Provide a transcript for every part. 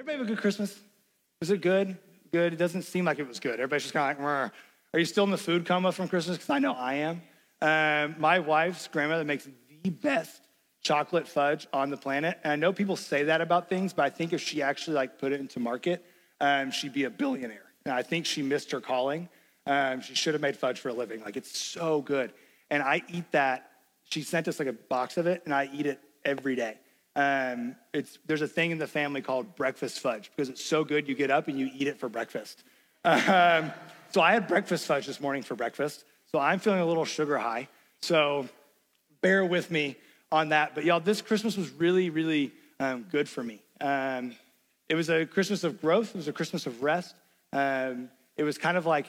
everybody have a good Christmas? Was it good? Good. It doesn't seem like it was good. Everybody's just kind of like, are you still in the food coma from Christmas? Because I know I am. Um, my wife's grandmother makes the best chocolate fudge on the planet. And I know people say that about things, but I think if she actually like put it into market, um, she'd be a billionaire. And I think she missed her calling. Um, she should have made fudge for a living. Like it's so good. And I eat that. She sent us like a box of it, and I eat it every day. Um, it's, there's a thing in the family called breakfast fudge because it's so good you get up and you eat it for breakfast. Um, so I had breakfast fudge this morning for breakfast. So I'm feeling a little sugar high. So bear with me on that. But y'all, this Christmas was really, really um, good for me. Um, it was a Christmas of growth, it was a Christmas of rest. Um, it was kind of like,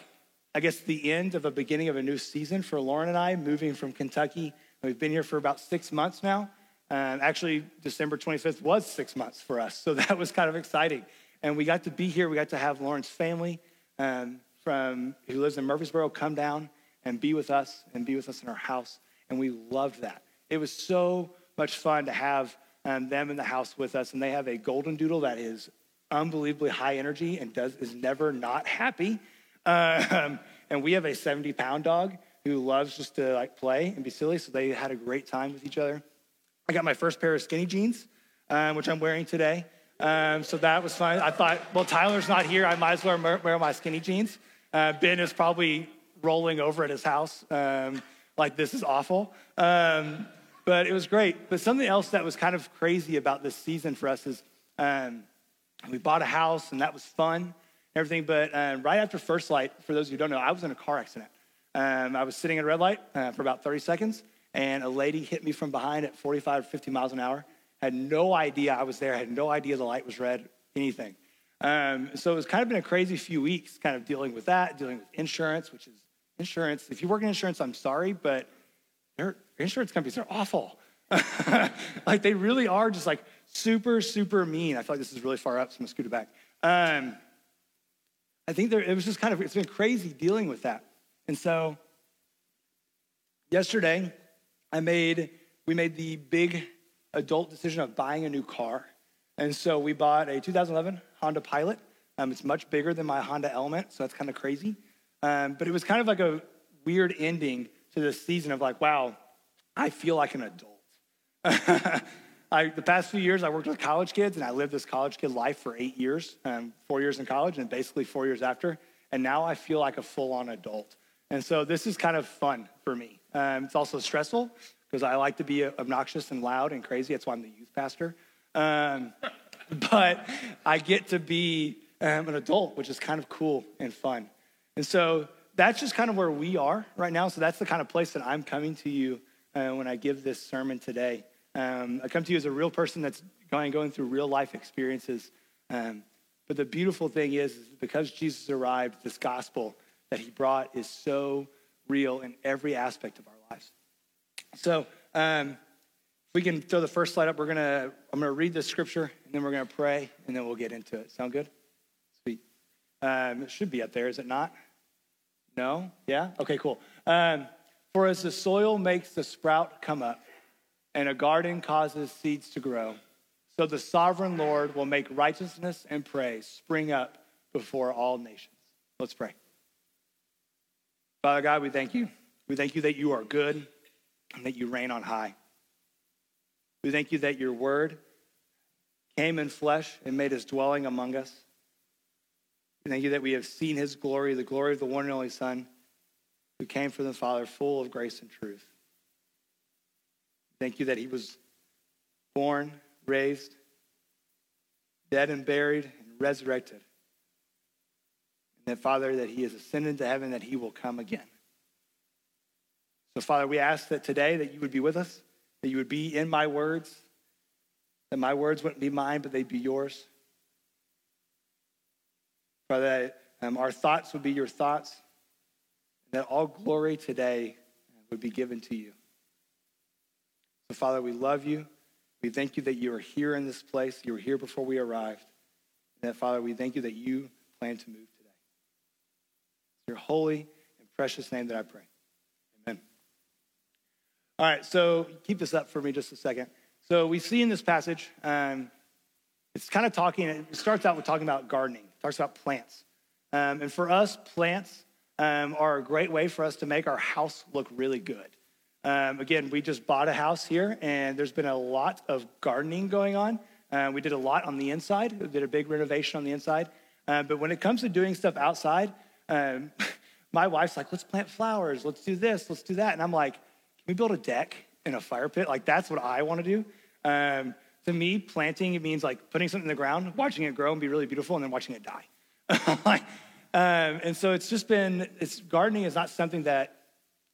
I guess, the end of a beginning of a new season for Lauren and I, moving from Kentucky. We've been here for about six months now. Um, actually, December 25th was six months for us. So that was kind of exciting. And we got to be here. We got to have Lauren's family um, from who lives in Murfreesboro come down and be with us and be with us in our house. And we loved that. It was so much fun to have um, them in the house with us. And they have a golden doodle that is unbelievably high energy and does is never not happy. Um, and we have a 70 pound dog who loves just to like play and be silly. So they had a great time with each other. I got my first pair of skinny jeans, um, which I'm wearing today. Um, so that was fun. I thought, well, Tyler's not here. I might as well wear my skinny jeans. Uh, ben is probably rolling over at his house um, like this is awful. Um, but it was great. But something else that was kind of crazy about this season for us is um, we bought a house and that was fun and everything. But uh, right after First Light, for those who don't know, I was in a car accident. Um, I was sitting at a red light uh, for about 30 seconds and a lady hit me from behind at 45 or 50 miles an hour. Had no idea I was there, had no idea the light was red, anything. Um, so it's kind of been a crazy few weeks, kind of dealing with that, dealing with insurance, which is insurance. If you work in insurance, I'm sorry, but their insurance companies are awful. like they really are just like super, super mean. I feel like this is really far up, so I'm gonna scoot it back. Um, I think there, it was just kind of, it's been crazy dealing with that. And so yesterday, I made, we made the big adult decision of buying a new car. And so we bought a 2011 Honda Pilot. Um, it's much bigger than my Honda Element, so that's kind of crazy. Um, but it was kind of like a weird ending to this season of like, wow, I feel like an adult. I, the past few years, I worked with college kids and I lived this college kid life for eight years, um, four years in college and basically four years after. And now I feel like a full on adult. And so this is kind of fun for me. Um, it's also stressful because I like to be obnoxious and loud and crazy. That's why I'm the youth pastor. Um, but I get to be um, an adult, which is kind of cool and fun. And so that's just kind of where we are right now. So that's the kind of place that I'm coming to you uh, when I give this sermon today. Um, I come to you as a real person that's going, going through real life experiences. Um, but the beautiful thing is, is because Jesus arrived, this gospel that he brought is so real in every aspect of our lives. So, um, we can throw the first slide up, we're gonna I'm gonna read the scripture and then we're gonna pray and then we'll get into it. Sound good? Sweet. Um, it should be up there, is it not? No? Yeah? Okay, cool. Um, For as the soil makes the sprout come up, and a garden causes seeds to grow, so the sovereign Lord will make righteousness and praise spring up before all nations. Let's pray. Father God, we thank you. We thank you that you are good and that you reign on high. We thank you that your word came in flesh and made his dwelling among us. We thank you that we have seen his glory, the glory of the one and only Son, who came from the Father, full of grace and truth. Thank you that he was born, raised, dead and buried, and resurrected that, Father, that he has ascended to heaven, that he will come again. So, Father, we ask that today that you would be with us, that you would be in my words, that my words wouldn't be mine, but they'd be yours. Father, that um, our thoughts would be your thoughts, and that all glory today would be given to you. So, Father, we love you. We thank you that you are here in this place. You were here before we arrived. And that, Father, we thank you that you plan to move your holy and precious name that I pray. Amen. All right, so keep this up for me just a second. So we see in this passage um, It's kind of talking, it starts out with talking about gardening, it talks about plants. Um, and for us, plants um, are a great way for us to make our house look really good. Um, again, we just bought a house here, and there's been a lot of gardening going on. Uh, we did a lot on the inside, we did a big renovation on the inside. Uh, but when it comes to doing stuff outside, um, my wife's like, let's plant flowers, let's do this, let's do that. And I'm like, can we build a deck in a fire pit? Like, that's what I want to do. Um, to me, planting, it means like putting something in the ground, watching it grow and be really beautiful, and then watching it die. um, and so it's just been, it's, gardening is not something that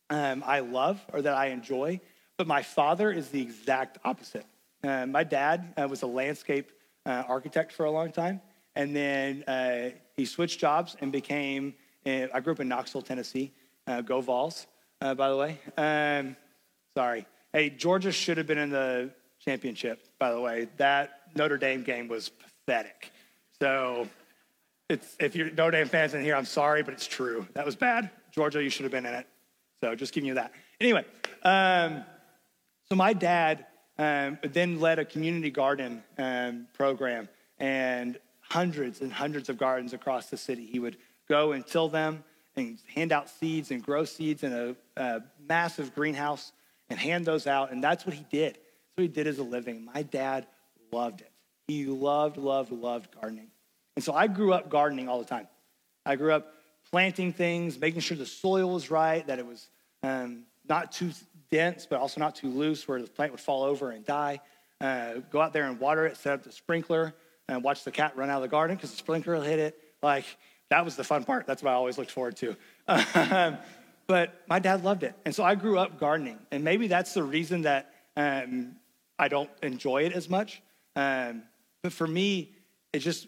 um, I love or that I enjoy, but my father is the exact opposite. Uh, my dad uh, was a landscape uh, architect for a long time, and then uh, he switched jobs and became, uh, I grew up in Knoxville, Tennessee. Uh, go Vols, by the way. Um, sorry. Hey, Georgia should have been in the championship, by the way. That Notre Dame game was pathetic. So if you're Notre Dame fans in here, I'm sorry, but it's true. That was bad. Georgia, you should have been in it. So just giving you that. Anyway, um, so my dad um, then led a community garden um, program and hundreds and hundreds of gardens across the city. He would go and till them and hand out seeds and grow seeds in a, a massive greenhouse and hand those out. And that's what he did. That's what he did as a living. My dad loved it. He loved, loved, loved gardening. And so I grew up gardening all the time. I grew up planting things, making sure the soil was right, that it was um, not too dense, but also not too loose where the plant would fall over and die. Uh, go out there and water it, set up the sprinkler, and watch the cat run out of the garden because the sprinkler hit it. Like, that was the fun part. That's what I always looked forward to. Um, but my dad loved it. And so I grew up gardening. And maybe that's the reason that um, I don't enjoy it as much. Um, but for me, it just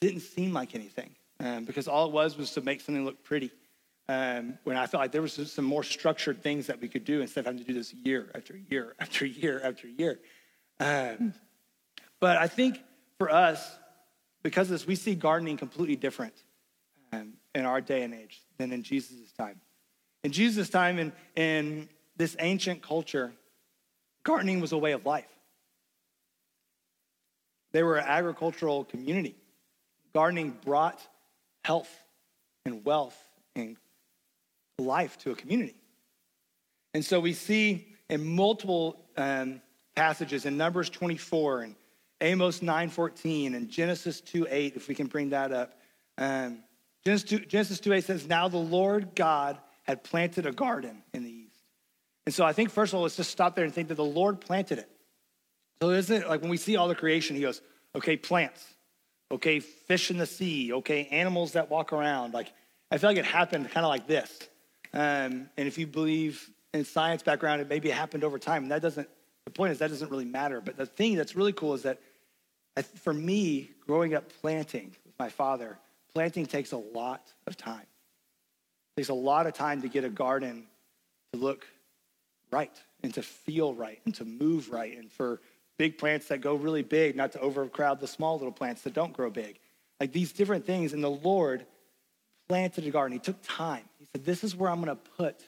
didn't seem like anything um, because all it was was to make something look pretty. Um, when I felt like there was some more structured things that we could do instead of having to do this year after year after year after year. But I think for us, because of this, we see gardening completely different um, in our day and age than in Jesus' time. In Jesus' time, in, in this ancient culture, gardening was a way of life. They were an agricultural community. Gardening brought health and wealth and life to a community. And so we see in multiple um, passages in Numbers 24 and Amos 9:14 and Genesis 2:8, if we can bring that up. Um, Genesis 2, Genesis 2:8 says, "Now the Lord God had planted a garden in the east." And so I think first of all, let's just stop there and think that the Lord planted it. So isn't it like when we see all the creation, He goes, "Okay, plants, okay, fish in the sea, okay, animals that walk around." Like I feel like it happened kind of like this. Um, and if you believe in science background, it maybe happened over time. And that doesn't, the point is that doesn't really matter. But the thing that's really cool is that for me, growing up planting with my father, planting takes a lot of time. It takes a lot of time to get a garden to look right and to feel right and to move right and for big plants that go really big, not to overcrowd the small little plants that don't grow big. Like these different things. And the Lord planted a garden. He took time. He said, This is where I'm going to put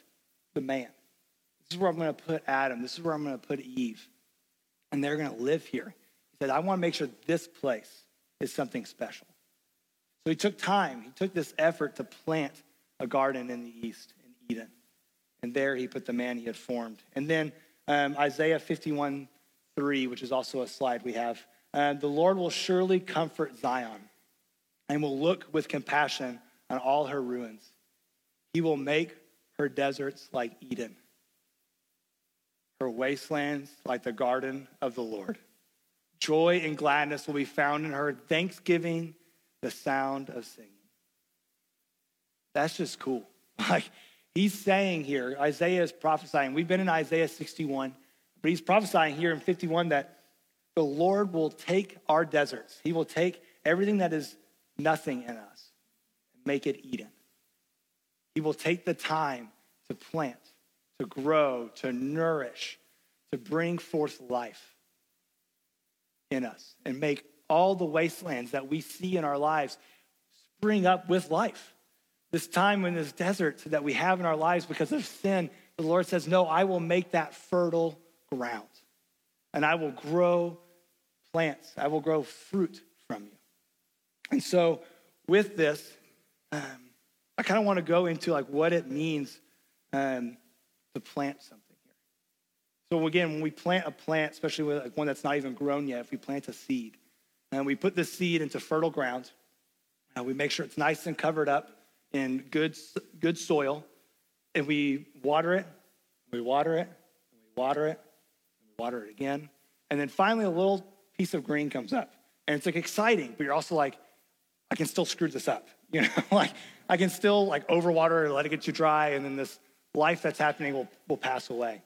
the man. This is where I'm going to put Adam. This is where I'm going to put Eve. And they're going to live here. He said, I want to make sure this place is something special. So he took time. He took this effort to plant a garden in the east, in Eden. And there he put the man he had formed. And then um, Isaiah 51 3, which is also a slide we have. Uh, the Lord will surely comfort Zion and will look with compassion on all her ruins. He will make her deserts like Eden, her wastelands like the garden of the Lord. Joy and gladness will be found in her, thanksgiving, the sound of singing. That's just cool. Like he's saying here, Isaiah is prophesying. We've been in Isaiah 61, but he's prophesying here in 51 that the Lord will take our deserts, he will take everything that is nothing in us and make it Eden. He will take the time to plant, to grow, to nourish, to bring forth life in us and make all the wastelands that we see in our lives spring up with life. This time in this desert that we have in our lives because of sin, the Lord says, No, I will make that fertile ground and I will grow plants. I will grow fruit from you. And so, with this, um, I kind of want to go into like what it means um, to plant something here. So again, when we plant a plant, especially with like one that's not even grown yet, if we plant a seed, and we put the seed into fertile ground, we make sure it's nice and covered up in good, good soil, and we water it, we water it, and we water it, and we water it again, and then finally a little piece of green comes up, and it's like exciting, but you're also like, I can still screw this up, you know, like I can still like overwater or let it get too dry, and then this life that's happening will, will pass away.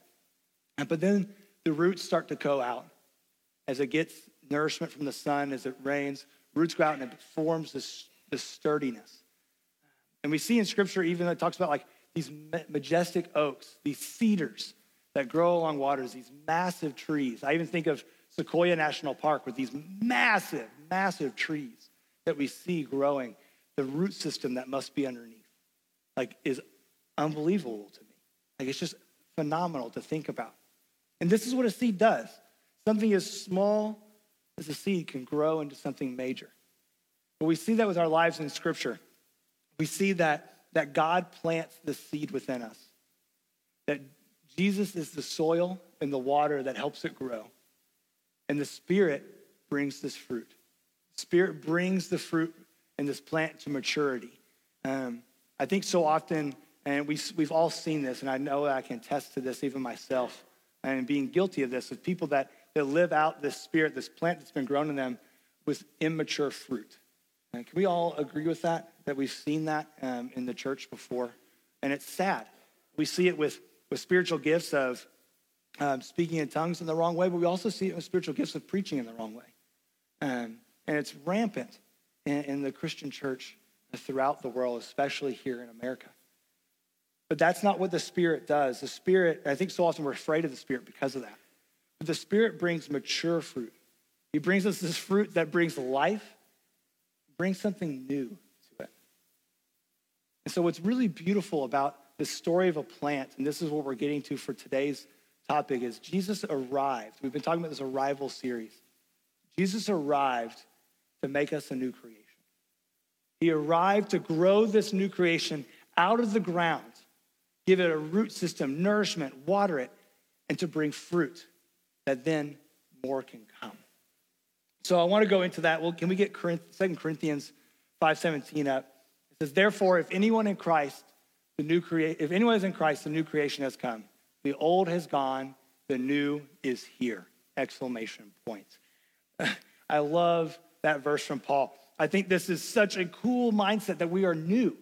But then the roots start to go out as it gets nourishment from the sun, as it rains. Roots go out and it forms this, this sturdiness. And we see in scripture even that talks about like these majestic oaks, these cedars that grow along waters, these massive trees. I even think of Sequoia National Park with these massive, massive trees that we see growing. The root system that must be underneath, like, is unbelievable to me. Like, it's just phenomenal to think about. And this is what a seed does something as small as a seed can grow into something major. But we see that with our lives in Scripture. We see that, that God plants the seed within us, that Jesus is the soil and the water that helps it grow. And the Spirit brings this fruit. Spirit brings the fruit and this plant to maturity. Um, I think so often, and we, we've all seen this, and I know I can attest to this even myself, and being guilty of this, with people that, that live out this spirit, this plant that's been grown in them with immature fruit. And can we all agree with that? That we've seen that um, in the church before? And it's sad. We see it with, with spiritual gifts of um, speaking in tongues in the wrong way, but we also see it with spiritual gifts of preaching in the wrong way. Um, and it's rampant in, in the Christian church throughout the world, especially here in America. But that's not what the Spirit does. The Spirit, I think so often we're afraid of the Spirit because of that. But the Spirit brings mature fruit. He brings us this fruit that brings life, brings something new to it. And so, what's really beautiful about the story of a plant, and this is what we're getting to for today's topic, is Jesus arrived. We've been talking about this arrival series. Jesus arrived to make us a new creation. He arrived to grow this new creation out of the ground, give it a root system, nourishment, water it, and to bring fruit that then more can come. So I want to go into that. Well, can we get 2 Corinthians 5:17 up? It says, "Therefore, if anyone in Christ, the new create if anyone is in Christ, the new creation has come. The old has gone, the new is here." Exclamation point. I love that verse from Paul. I think this is such a cool mindset that we are new.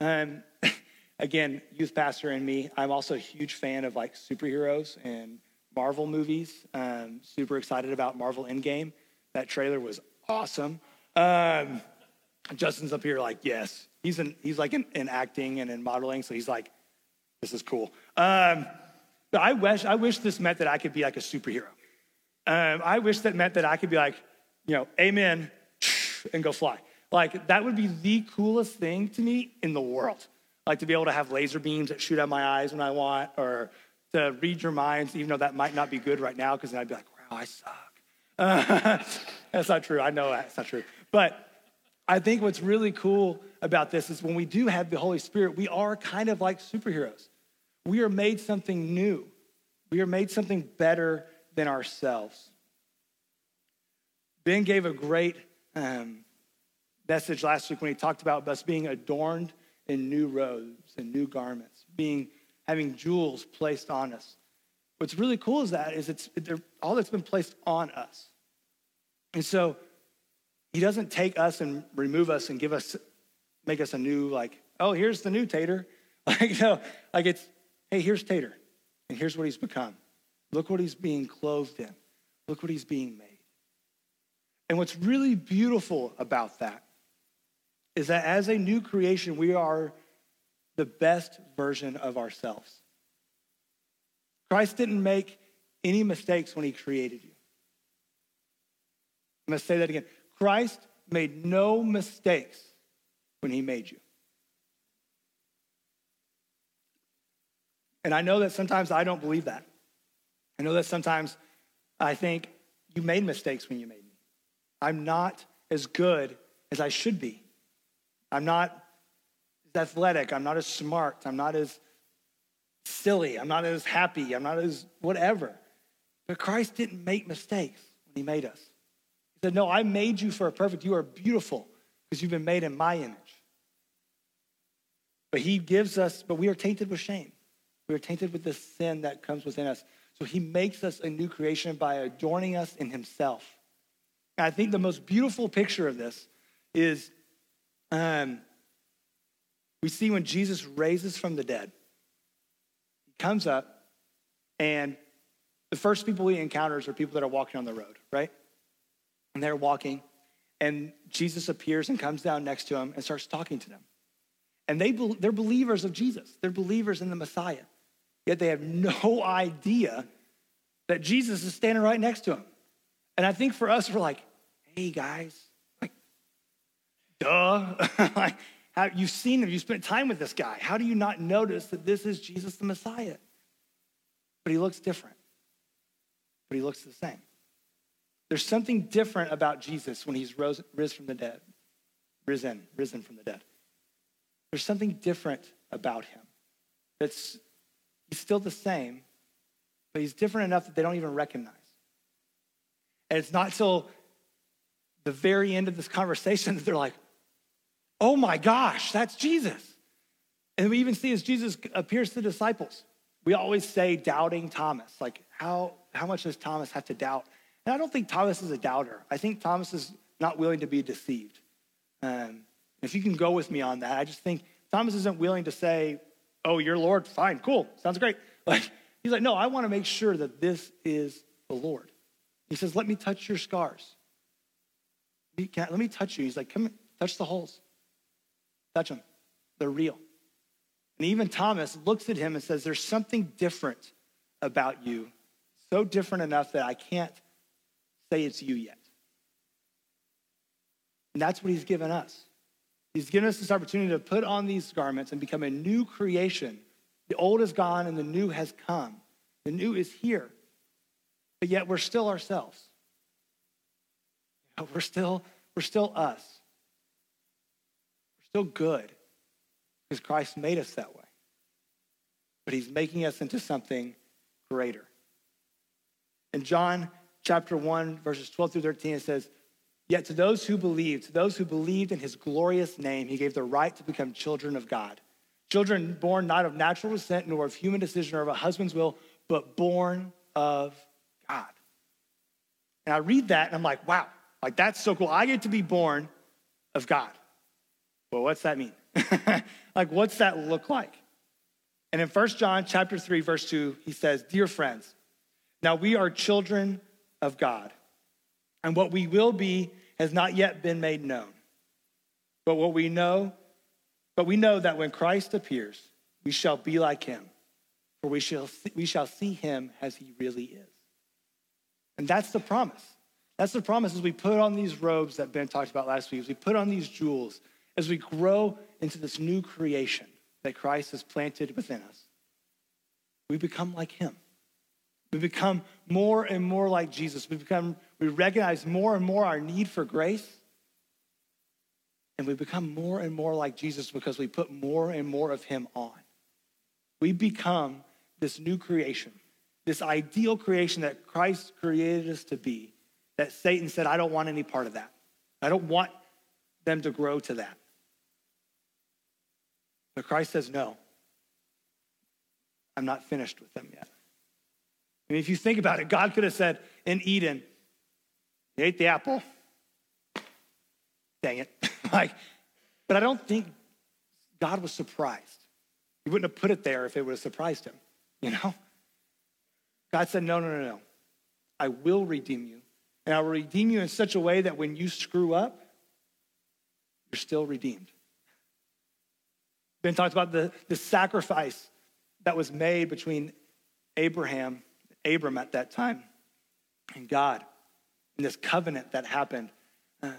Um, again, youth pastor and me, I'm also a huge fan of like superheroes and Marvel movies. Um, super excited about Marvel Endgame. That trailer was awesome. Um, Justin's up here like, yes. He's in, he's like in, in, acting and in modeling, so he's like, this is cool. Um, but I wish I wish this meant that I could be like a superhero. Um, I wish that meant that I could be like, you know, amen, and go fly. Like, that would be the coolest thing to me in the world. Like, to be able to have laser beams that shoot out my eyes when I want, or to read your minds, even though that might not be good right now, because then I'd be like, wow, I suck. Uh, that's not true. I know that's not true. But I think what's really cool about this is when we do have the Holy Spirit, we are kind of like superheroes. We are made something new, we are made something better than ourselves. Ben gave a great um, message last week when he talked about us being adorned in new robes and new garments, being having jewels placed on us. What's really cool is that is it's all that's been placed on us, and so he doesn't take us and remove us and give us make us a new like oh here's the new Tater, like no like it's hey here's Tater, and here's what he's become. Look what he's being clothed in. Look what he's being made. And what's really beautiful about that is that as a new creation, we are the best version of ourselves. Christ didn't make any mistakes when he created you. I'm going to say that again. Christ made no mistakes when he made you. And I know that sometimes I don't believe that. I know that sometimes I think you made mistakes when you made me. I'm not as good as I should be. I'm not athletic. I'm not as smart. I'm not as silly. I'm not as happy. I'm not as whatever. But Christ didn't make mistakes when he made us. He said, No, I made you for a perfect. You are beautiful because you've been made in my image. But he gives us, but we are tainted with shame. We are tainted with the sin that comes within us. So he makes us a new creation by adorning us in himself. And I think the most beautiful picture of this is um, we see when Jesus raises from the dead, he comes up, and the first people he encounters are people that are walking on the road, right? And they're walking, and Jesus appears and comes down next to them and starts talking to them. And they, they're believers of Jesus, they're believers in the Messiah. Yet they have no idea that Jesus is standing right next to them. And I think for us, we're like, hey guys, like, duh. like, how, you've seen him, you spent time with this guy. How do you not notice that this is Jesus the Messiah? But he looks different, but he looks the same. There's something different about Jesus when he's rose, risen from the dead, risen, risen from the dead. There's something different about him. That's he's still the same, but he's different enough that they don't even recognize. And it's not till the very end of this conversation that they're like, oh my gosh, that's Jesus. And we even see as Jesus appears to the disciples, we always say doubting Thomas. Like, how, how much does Thomas have to doubt? And I don't think Thomas is a doubter. I think Thomas is not willing to be deceived. Um, if you can go with me on that, I just think Thomas isn't willing to say, oh, you're Lord, fine, cool, sounds great. Like, he's like, no, I want to make sure that this is the Lord. He says, let me touch your scars. Let me touch you. He's like, come touch the holes. Touch them. They're real. And even Thomas looks at him and says, there's something different about you, so different enough that I can't say it's you yet. And that's what he's given us. He's given us this opportunity to put on these garments and become a new creation. The old is gone and the new has come. The new is here. But yet we're still ourselves. We're still, we're still us. We're good because Christ made us that way. But he's making us into something greater. In John chapter 1, verses 12 through 13, it says, Yet to those who believed, to those who believed in his glorious name, he gave the right to become children of God. Children born not of natural descent, nor of human decision or of a husband's will, but born of God. And I read that and I'm like, wow, like that's so cool. I get to be born of God. Well, what's that mean? like, what's that look like? And in First John chapter 3, verse 2, he says, Dear friends, now we are children of God and what we will be has not yet been made known. But what we know, but we know that when Christ appears, we shall be like him, for we shall see, we shall see him as he really is. And that's the promise. That's the promise as we put on these robes that Ben talked about last week, as we put on these jewels, as we grow into this new creation that Christ has planted within us. We become like him. We become more and more like Jesus. We become, we recognize more and more our need for grace. And we become more and more like Jesus because we put more and more of him on. We become this new creation, this ideal creation that Christ created us to be, that Satan said, I don't want any part of that. I don't want them to grow to that. But Christ says, no, I'm not finished with them yet. I mean, if you think about it, God could have said in Eden, "You ate the apple. Dang it. like, but I don't think God was surprised. He wouldn't have put it there if it would have surprised him, you know? God said, No, no, no, no. I will redeem you. And I will redeem you in such a way that when you screw up, you're still redeemed. Ben talks about the, the sacrifice that was made between Abraham Abram at that time and God and this covenant that happened. Um,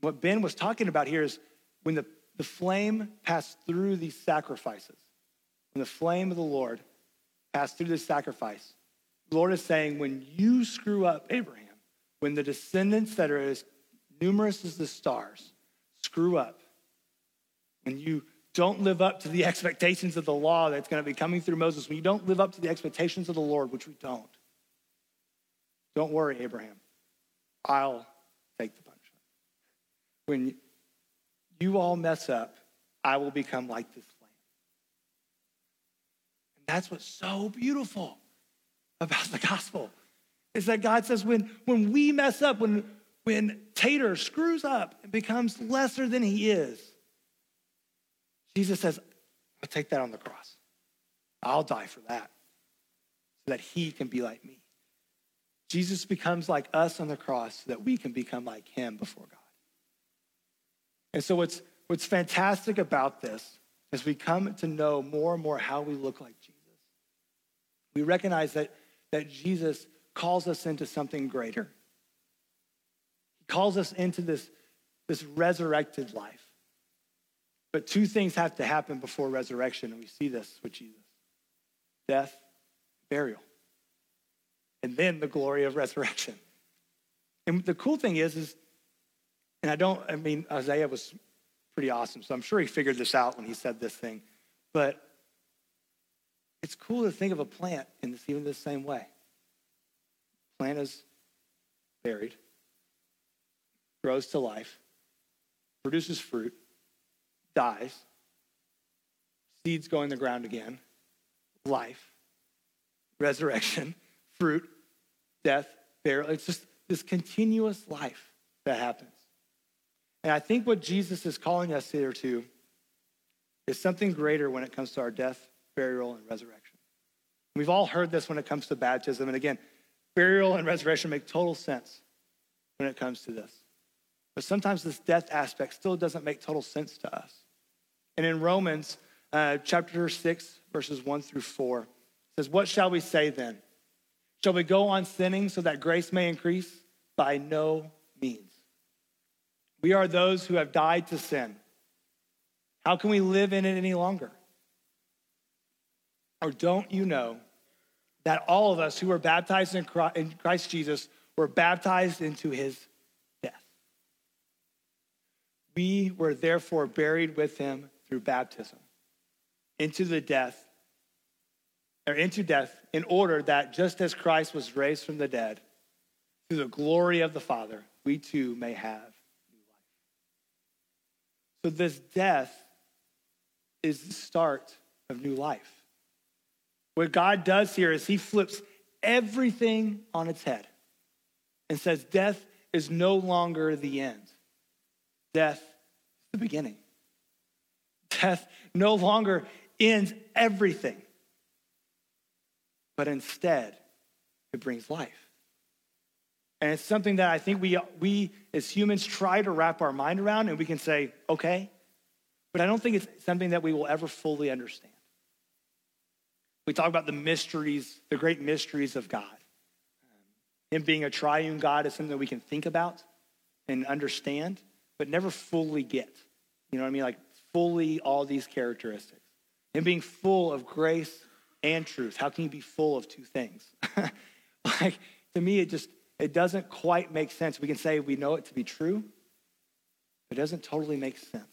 what Ben was talking about here is when the, the flame passed through these sacrifices, when the flame of the Lord passed through this sacrifice, the Lord is saying, when you screw up, Abraham, when the descendants that are as numerous as the stars screw up, when you don't live up to the expectations of the law that's going to be coming through Moses, when you don't live up to the expectations of the Lord, which we don't, don't worry, Abraham. I'll take the punishment. When you all mess up, I will become like this lamb. And that's what's so beautiful about the gospel is that God says when, when we mess up, when, when Tater screws up and becomes lesser than he is, Jesus says, I'll take that on the cross. I'll die for that so that he can be like me. Jesus becomes like us on the cross so that we can become like him before God. And so, what's, what's fantastic about this as we come to know more and more how we look like Jesus, we recognize that, that Jesus calls us into something greater. He calls us into this, this resurrected life. But two things have to happen before resurrection, and we see this with Jesus death, burial, and then the glory of resurrection. And the cool thing is, is, and I don't, I mean, Isaiah was pretty awesome, so I'm sure he figured this out when he said this thing. But it's cool to think of a plant in this, even the same way. Plant is buried, grows to life, produces fruit, dies, seeds go in the ground again, life, resurrection, fruit, death, burial. It's just this continuous life that happens. And I think what Jesus is calling us here to is something greater when it comes to our death, burial, and resurrection. We've all heard this when it comes to baptism. And again, burial and resurrection make total sense when it comes to this. But sometimes this death aspect still doesn't make total sense to us. And in Romans uh, chapter 6, verses 1 through 4, it says, What shall we say then? Shall we go on sinning so that grace may increase? By no means. We are those who have died to sin. How can we live in it any longer? Or don't you know that all of us who were baptized in Christ Jesus were baptized into his death? We were therefore buried with him through baptism into the death or into death in order that just as Christ was raised from the dead through the glory of the Father, we too may have new life. So this death is the start of new life. What God does here is he flips everything on its head and says death is no longer the end. Death is the beginning. Death no longer ends everything, but instead, it brings life. And it's something that I think we, we as humans try to wrap our mind around, and we can say, okay, but I don't think it's something that we will ever fully understand. We talk about the mysteries, the great mysteries of God. Him being a triune God is something that we can think about and understand, but never fully get. You know what I mean? Like fully all these characteristics. And being full of grace and truth. How can you be full of two things? like to me, it just it doesn't quite make sense. We can say we know it to be true, but it doesn't totally make sense.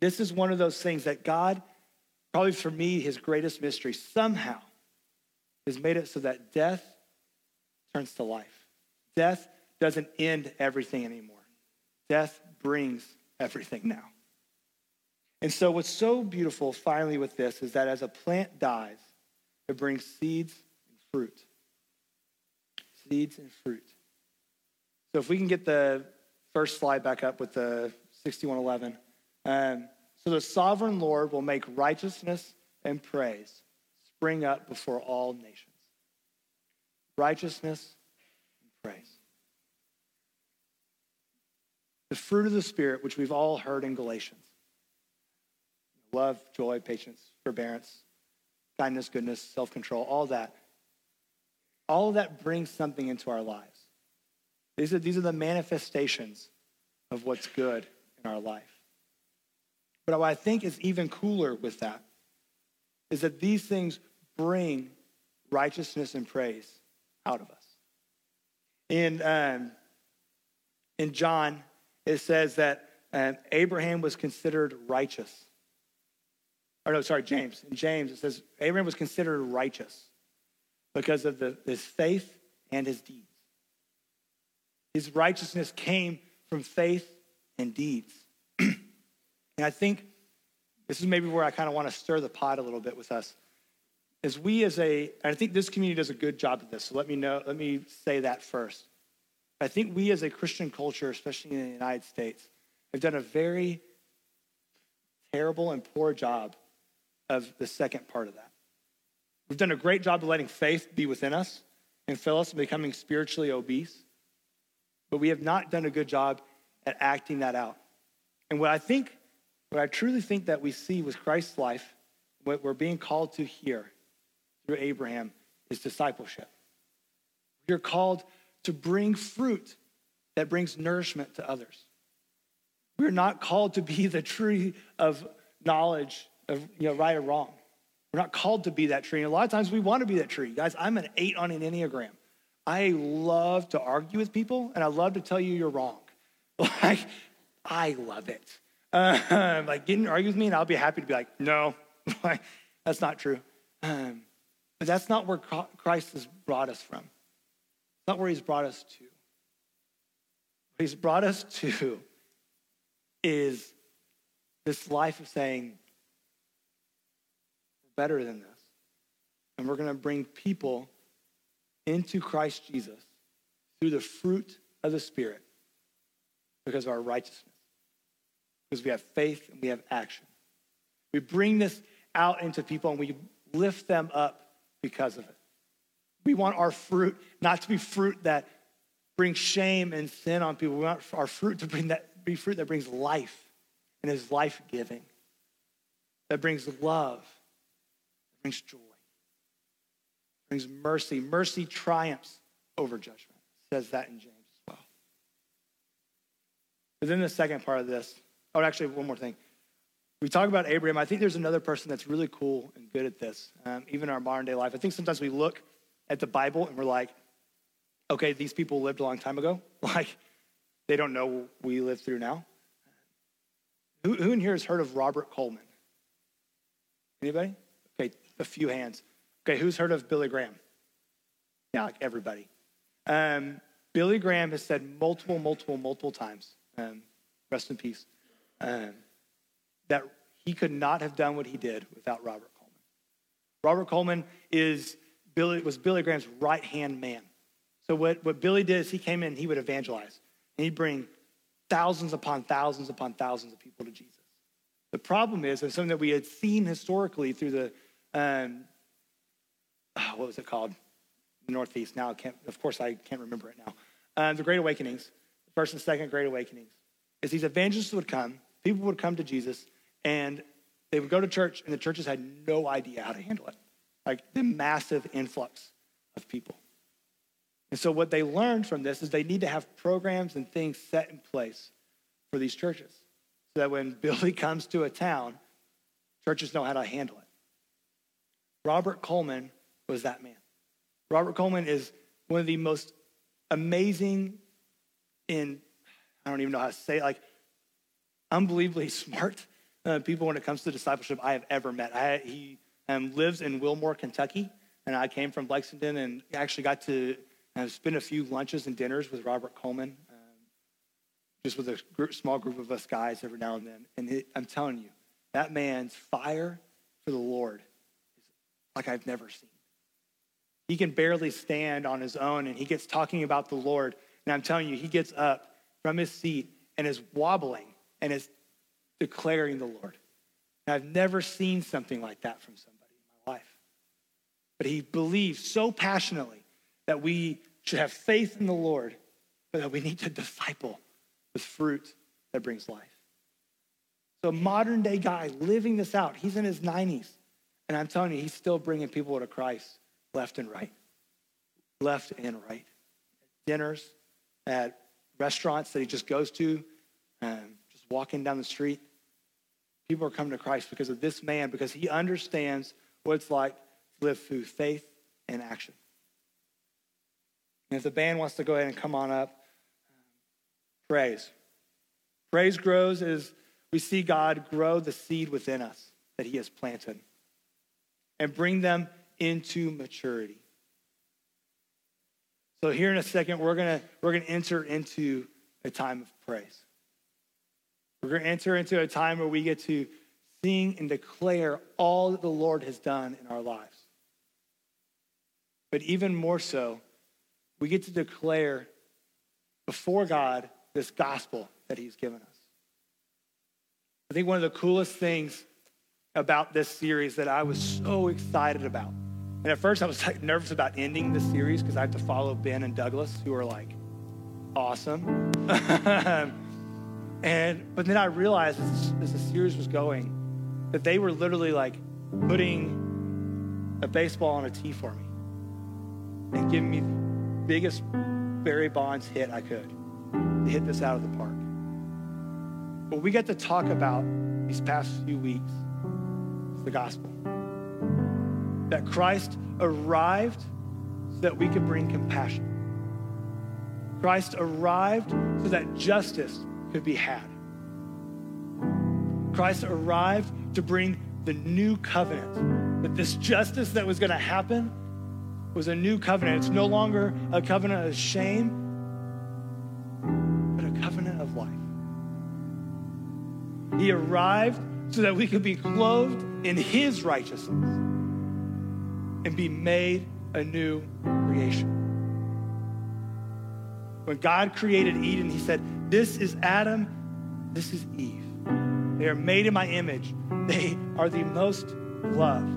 This is one of those things that God, probably for me, his greatest mystery, somehow has made it so that death turns to life. Death doesn't end everything anymore. Death brings everything now. And so, what's so beautiful finally with this is that as a plant dies, it brings seeds and fruit. Seeds and fruit. So, if we can get the first slide back up with the 6111. Um, so, the sovereign Lord will make righteousness and praise spring up before all nations. Righteousness and praise. The fruit of the Spirit, which we've all heard in Galatians love, joy, patience, forbearance, kindness, goodness, self control, all that. All of that brings something into our lives. These are, these are the manifestations of what's good in our life. But what I think is even cooler with that is that these things bring righteousness and praise out of us. In, um, in John, it says that um, Abraham was considered righteous. Or no, sorry, James. In James, it says Abraham was considered righteous because of the, his faith and his deeds. His righteousness came from faith and deeds. and I think this is maybe where I kind of want to stir the pot a little bit with us. As we as a, I think this community does a good job of this, so let me know, let me say that first. I think we as a Christian culture, especially in the United States, have done a very terrible and poor job of the second part of that. We've done a great job of letting faith be within us and fill us and becoming spiritually obese, but we have not done a good job at acting that out. And what I think, what I truly think that we see with Christ's life, what we're being called to here through Abraham, is discipleship. You're called to bring fruit that brings nourishment to others. We're not called to be the tree of knowledge you know, right or wrong. We're not called to be that tree. And a lot of times we want to be that tree. Guys, I'm an eight on an Enneagram. I love to argue with people and I love to tell you you're wrong. Like, I love it. Um, like, getting argue with me and I'll be happy to be like, no, that's not true. Um, but that's not where Christ has brought us from. It's not where he's brought us to. What he's brought us to is this life of saying, better than this. And we're going to bring people into Christ Jesus through the fruit of the Spirit because of our righteousness, because we have faith and we have action. We bring this out into people and we lift them up because of it. We want our fruit not to be fruit that brings shame and sin on people. We want our fruit to bring that, be fruit that brings life and is life giving, that brings love, brings joy, brings mercy. Mercy triumphs over judgment. It says that in James as well. But then the second part of this, oh, actually, one more thing. We talk about Abraham. I think there's another person that's really cool and good at this, um, even in our modern day life. I think sometimes we look at the Bible and we're like, okay, these people lived a long time ago. Like, they don't know we live through now. Who, who in here has heard of Robert Coleman? Anybody? Okay, a few hands. Okay, who's heard of Billy Graham? Yeah, like everybody. Um, Billy Graham has said multiple, multiple, multiple times, um, rest in peace, um, that he could not have done what he did without Robert Coleman. Robert Coleman is Billy, was Billy Graham's right hand man. So what, what Billy did is he came in, he would evangelize, and he'd bring thousands upon thousands upon thousands of people to Jesus. The problem is, and something that we had seen historically through the, um, oh, what was it called? Northeast. Now I can't, of course, I can't remember it now. Um, the Great Awakenings, first and second Great Awakenings, is these evangelists would come, people would come to Jesus, and they would go to church, and the churches had no idea how to handle it. Like the massive influx of people. And so, what they learned from this is they need to have programs and things set in place for these churches so that when Billy comes to a town, churches know how to handle it. Robert Coleman was that man. Robert Coleman is one of the most amazing in, I don't even know how to say it, like unbelievably smart uh, people when it comes to discipleship I have ever met. I, he um, lives in Wilmore, Kentucky, and I came from Lexington and actually got to I've spent a few lunches and dinners with Robert Coleman, um, just with a group, small group of us guys every now and then. And it, I'm telling you, that man's fire for the Lord like I've never seen. He can barely stand on his own, and he gets talking about the Lord. And I'm telling you, he gets up from his seat and is wobbling and is declaring the Lord. And I've never seen something like that from somebody in my life. But he believes so passionately that we should have faith in the Lord, but that we need to disciple with fruit that brings life. So, a modern day guy living this out, he's in his 90s. And I'm telling you, he's still bringing people to Christ left and right. Left and right. Dinners, at restaurants that he just goes to, um, just walking down the street. People are coming to Christ because of this man, because he understands what it's like to live through faith and action. And if the band wants to go ahead and come on up, praise. Praise grows as we see God grow the seed within us that he has planted and bring them into maturity. So here in a second, we're gonna we're gonna enter into a time of praise. We're gonna enter into a time where we get to sing and declare all that the Lord has done in our lives. But even more so, we get to declare before God this gospel that He's given us. I think one of the coolest things about this series that I was so excited about. And at first I was like nervous about ending the series because I have to follow Ben and Douglas, who are like awesome. and but then I realized as, as the series was going that they were literally like putting a baseball on a tee for me and giving me the biggest Barry Bonds hit I could to hit this out of the park. But we get to talk about these past few weeks the gospel. That Christ arrived so that we could bring compassion. Christ arrived so that justice could be had. Christ arrived to bring the new covenant. That this justice that was going to happen was a new covenant. It's no longer a covenant of shame, but a covenant of life. He arrived so that we could be clothed in his righteousness and be made a new creation. When God created Eden, he said, This is Adam, this is Eve. They are made in my image. They are the most loved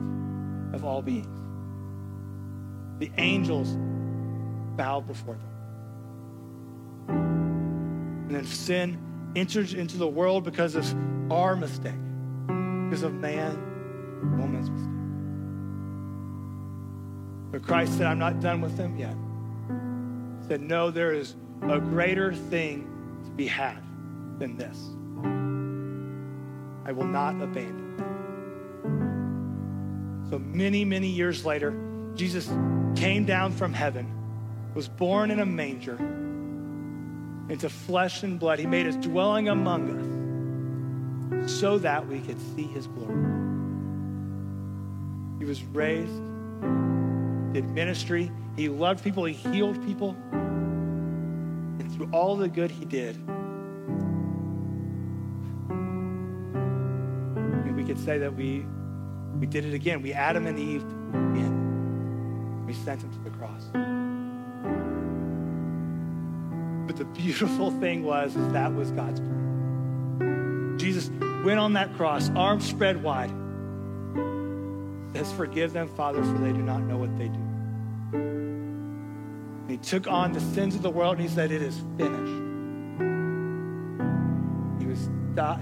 of all beings. The angels bow before them. And then sin enters into the world because of our mistake, because of man, woman's mistake. But Christ said, I'm not done with them yet. He said, No, there is a greater thing to be had than this. I will not abandon them. So many, many years later, Jesus came down from heaven, was born in a manger, into flesh and blood. He made his dwelling among us so that we could see his glory. He was raised, did ministry, he loved people, he healed people. And through all the good he did, we could say that we we did it again. We Adam and Eve. We sent him to the cross. But the beautiful thing was that was God's plan. Jesus went on that cross, arms spread wide. Says, forgive them, Father, for they do not know what they do. And he took on the sins of the world and he said, It is finished. He was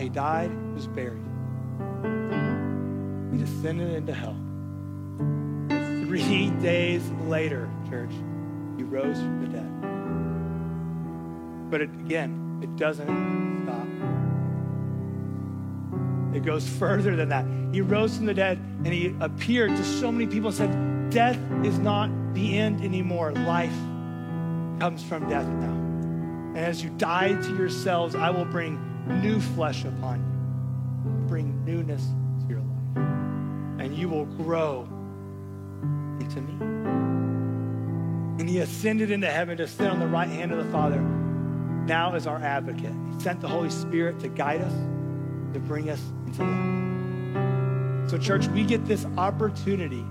he died, he was buried. He descended into hell. And three days later, church, he rose from the dead. But it, again, it doesn't stop. It goes further than that. He rose from the dead and he appeared to so many people and said, Death is not the end anymore. Life comes from death now. And as you die to yourselves, I will bring new flesh upon you, bring newness to your life, and you will grow into me. And he ascended into heaven to sit on the right hand of the Father, now as our advocate. He sent the Holy Spirit to guide us, to bring us into life. So, church, we get this opportunity.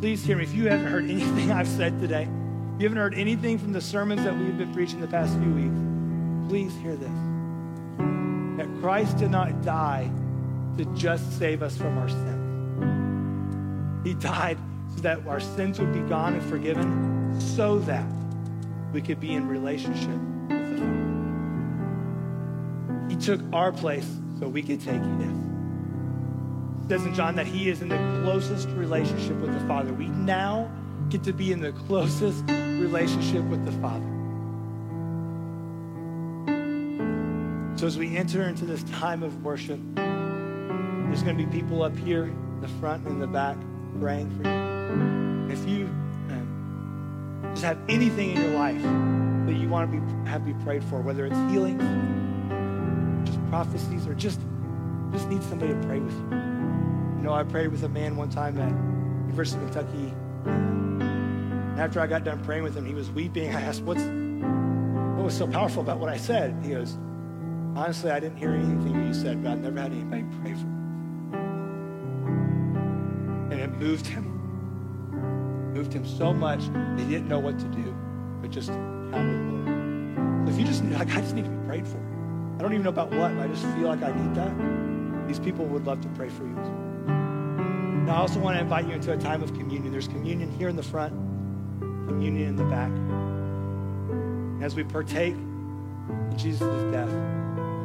Please hear me. If you haven't heard anything I've said today, if you haven't heard anything from the sermons that we've been preaching the past few weeks, please hear this. That Christ did not die to just save us from our sins. He died so that our sins would be gone and forgiven, so that we could be in relationship with the Father. He took our place so we could take his. It says in John that he is in the closest relationship with the Father. We now get to be in the closest relationship with the Father. So as we enter into this time of worship, there's going to be people up here in the front and the back praying for you. If you um, just have anything in your life that you want to be, have be prayed for, whether it's healing, prophecies, or just, just need somebody to pray with you. You know, I prayed with a man one time at University of Kentucky. And after I got done praying with him, he was weeping. I asked, What's what was so powerful about what I said? He goes, Honestly, I didn't hear anything you said, but I've never had anybody pray for me. And it moved him. It moved him so much that he didn't know what to do, but just count the Lord. So if you just like, I just need to be prayed for. I don't even know about what, but I just feel like I need that. These people would love to pray for you. And I also want to invite you into a time of communion. There's communion here in the front, communion in the back. As we partake in Jesus' death,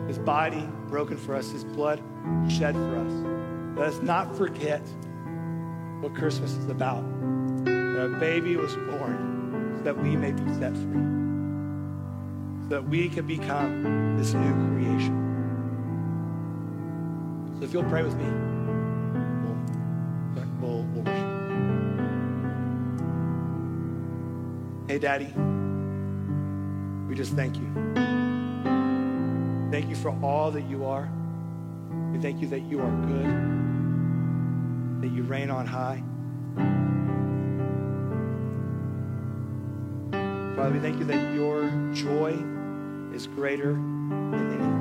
his body broken for us, his blood shed for us. Let us not forget what Christmas is about. That a baby was born so that we may be set free, so that we can become this new creation. So if you'll pray with me, we'll, we'll, we'll worship. Hey, Daddy, we just thank you. Thank you for all that you are. We thank you that you are good, that you reign on high. Father, we thank you that your joy is greater than anything.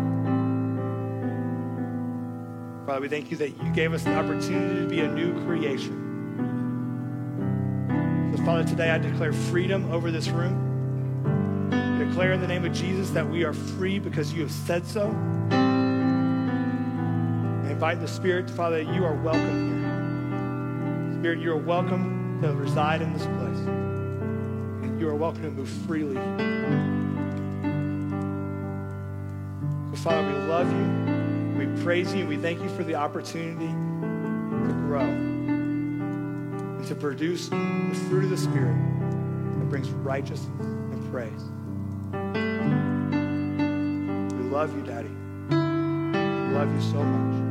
Father, we thank you that you gave us the opportunity to be a new creation. So, Father, today I declare freedom over this room declare in the name of Jesus that we are free because you have said so. I invite the Spirit, Father, you are welcome here. Spirit, you are welcome to reside in this place. You are welcome to move freely. Father, we love you. We praise you. We thank you for the opportunity to grow and to produce the fruit of the Spirit that brings righteousness and praise We love you, Daddy. We love you so much.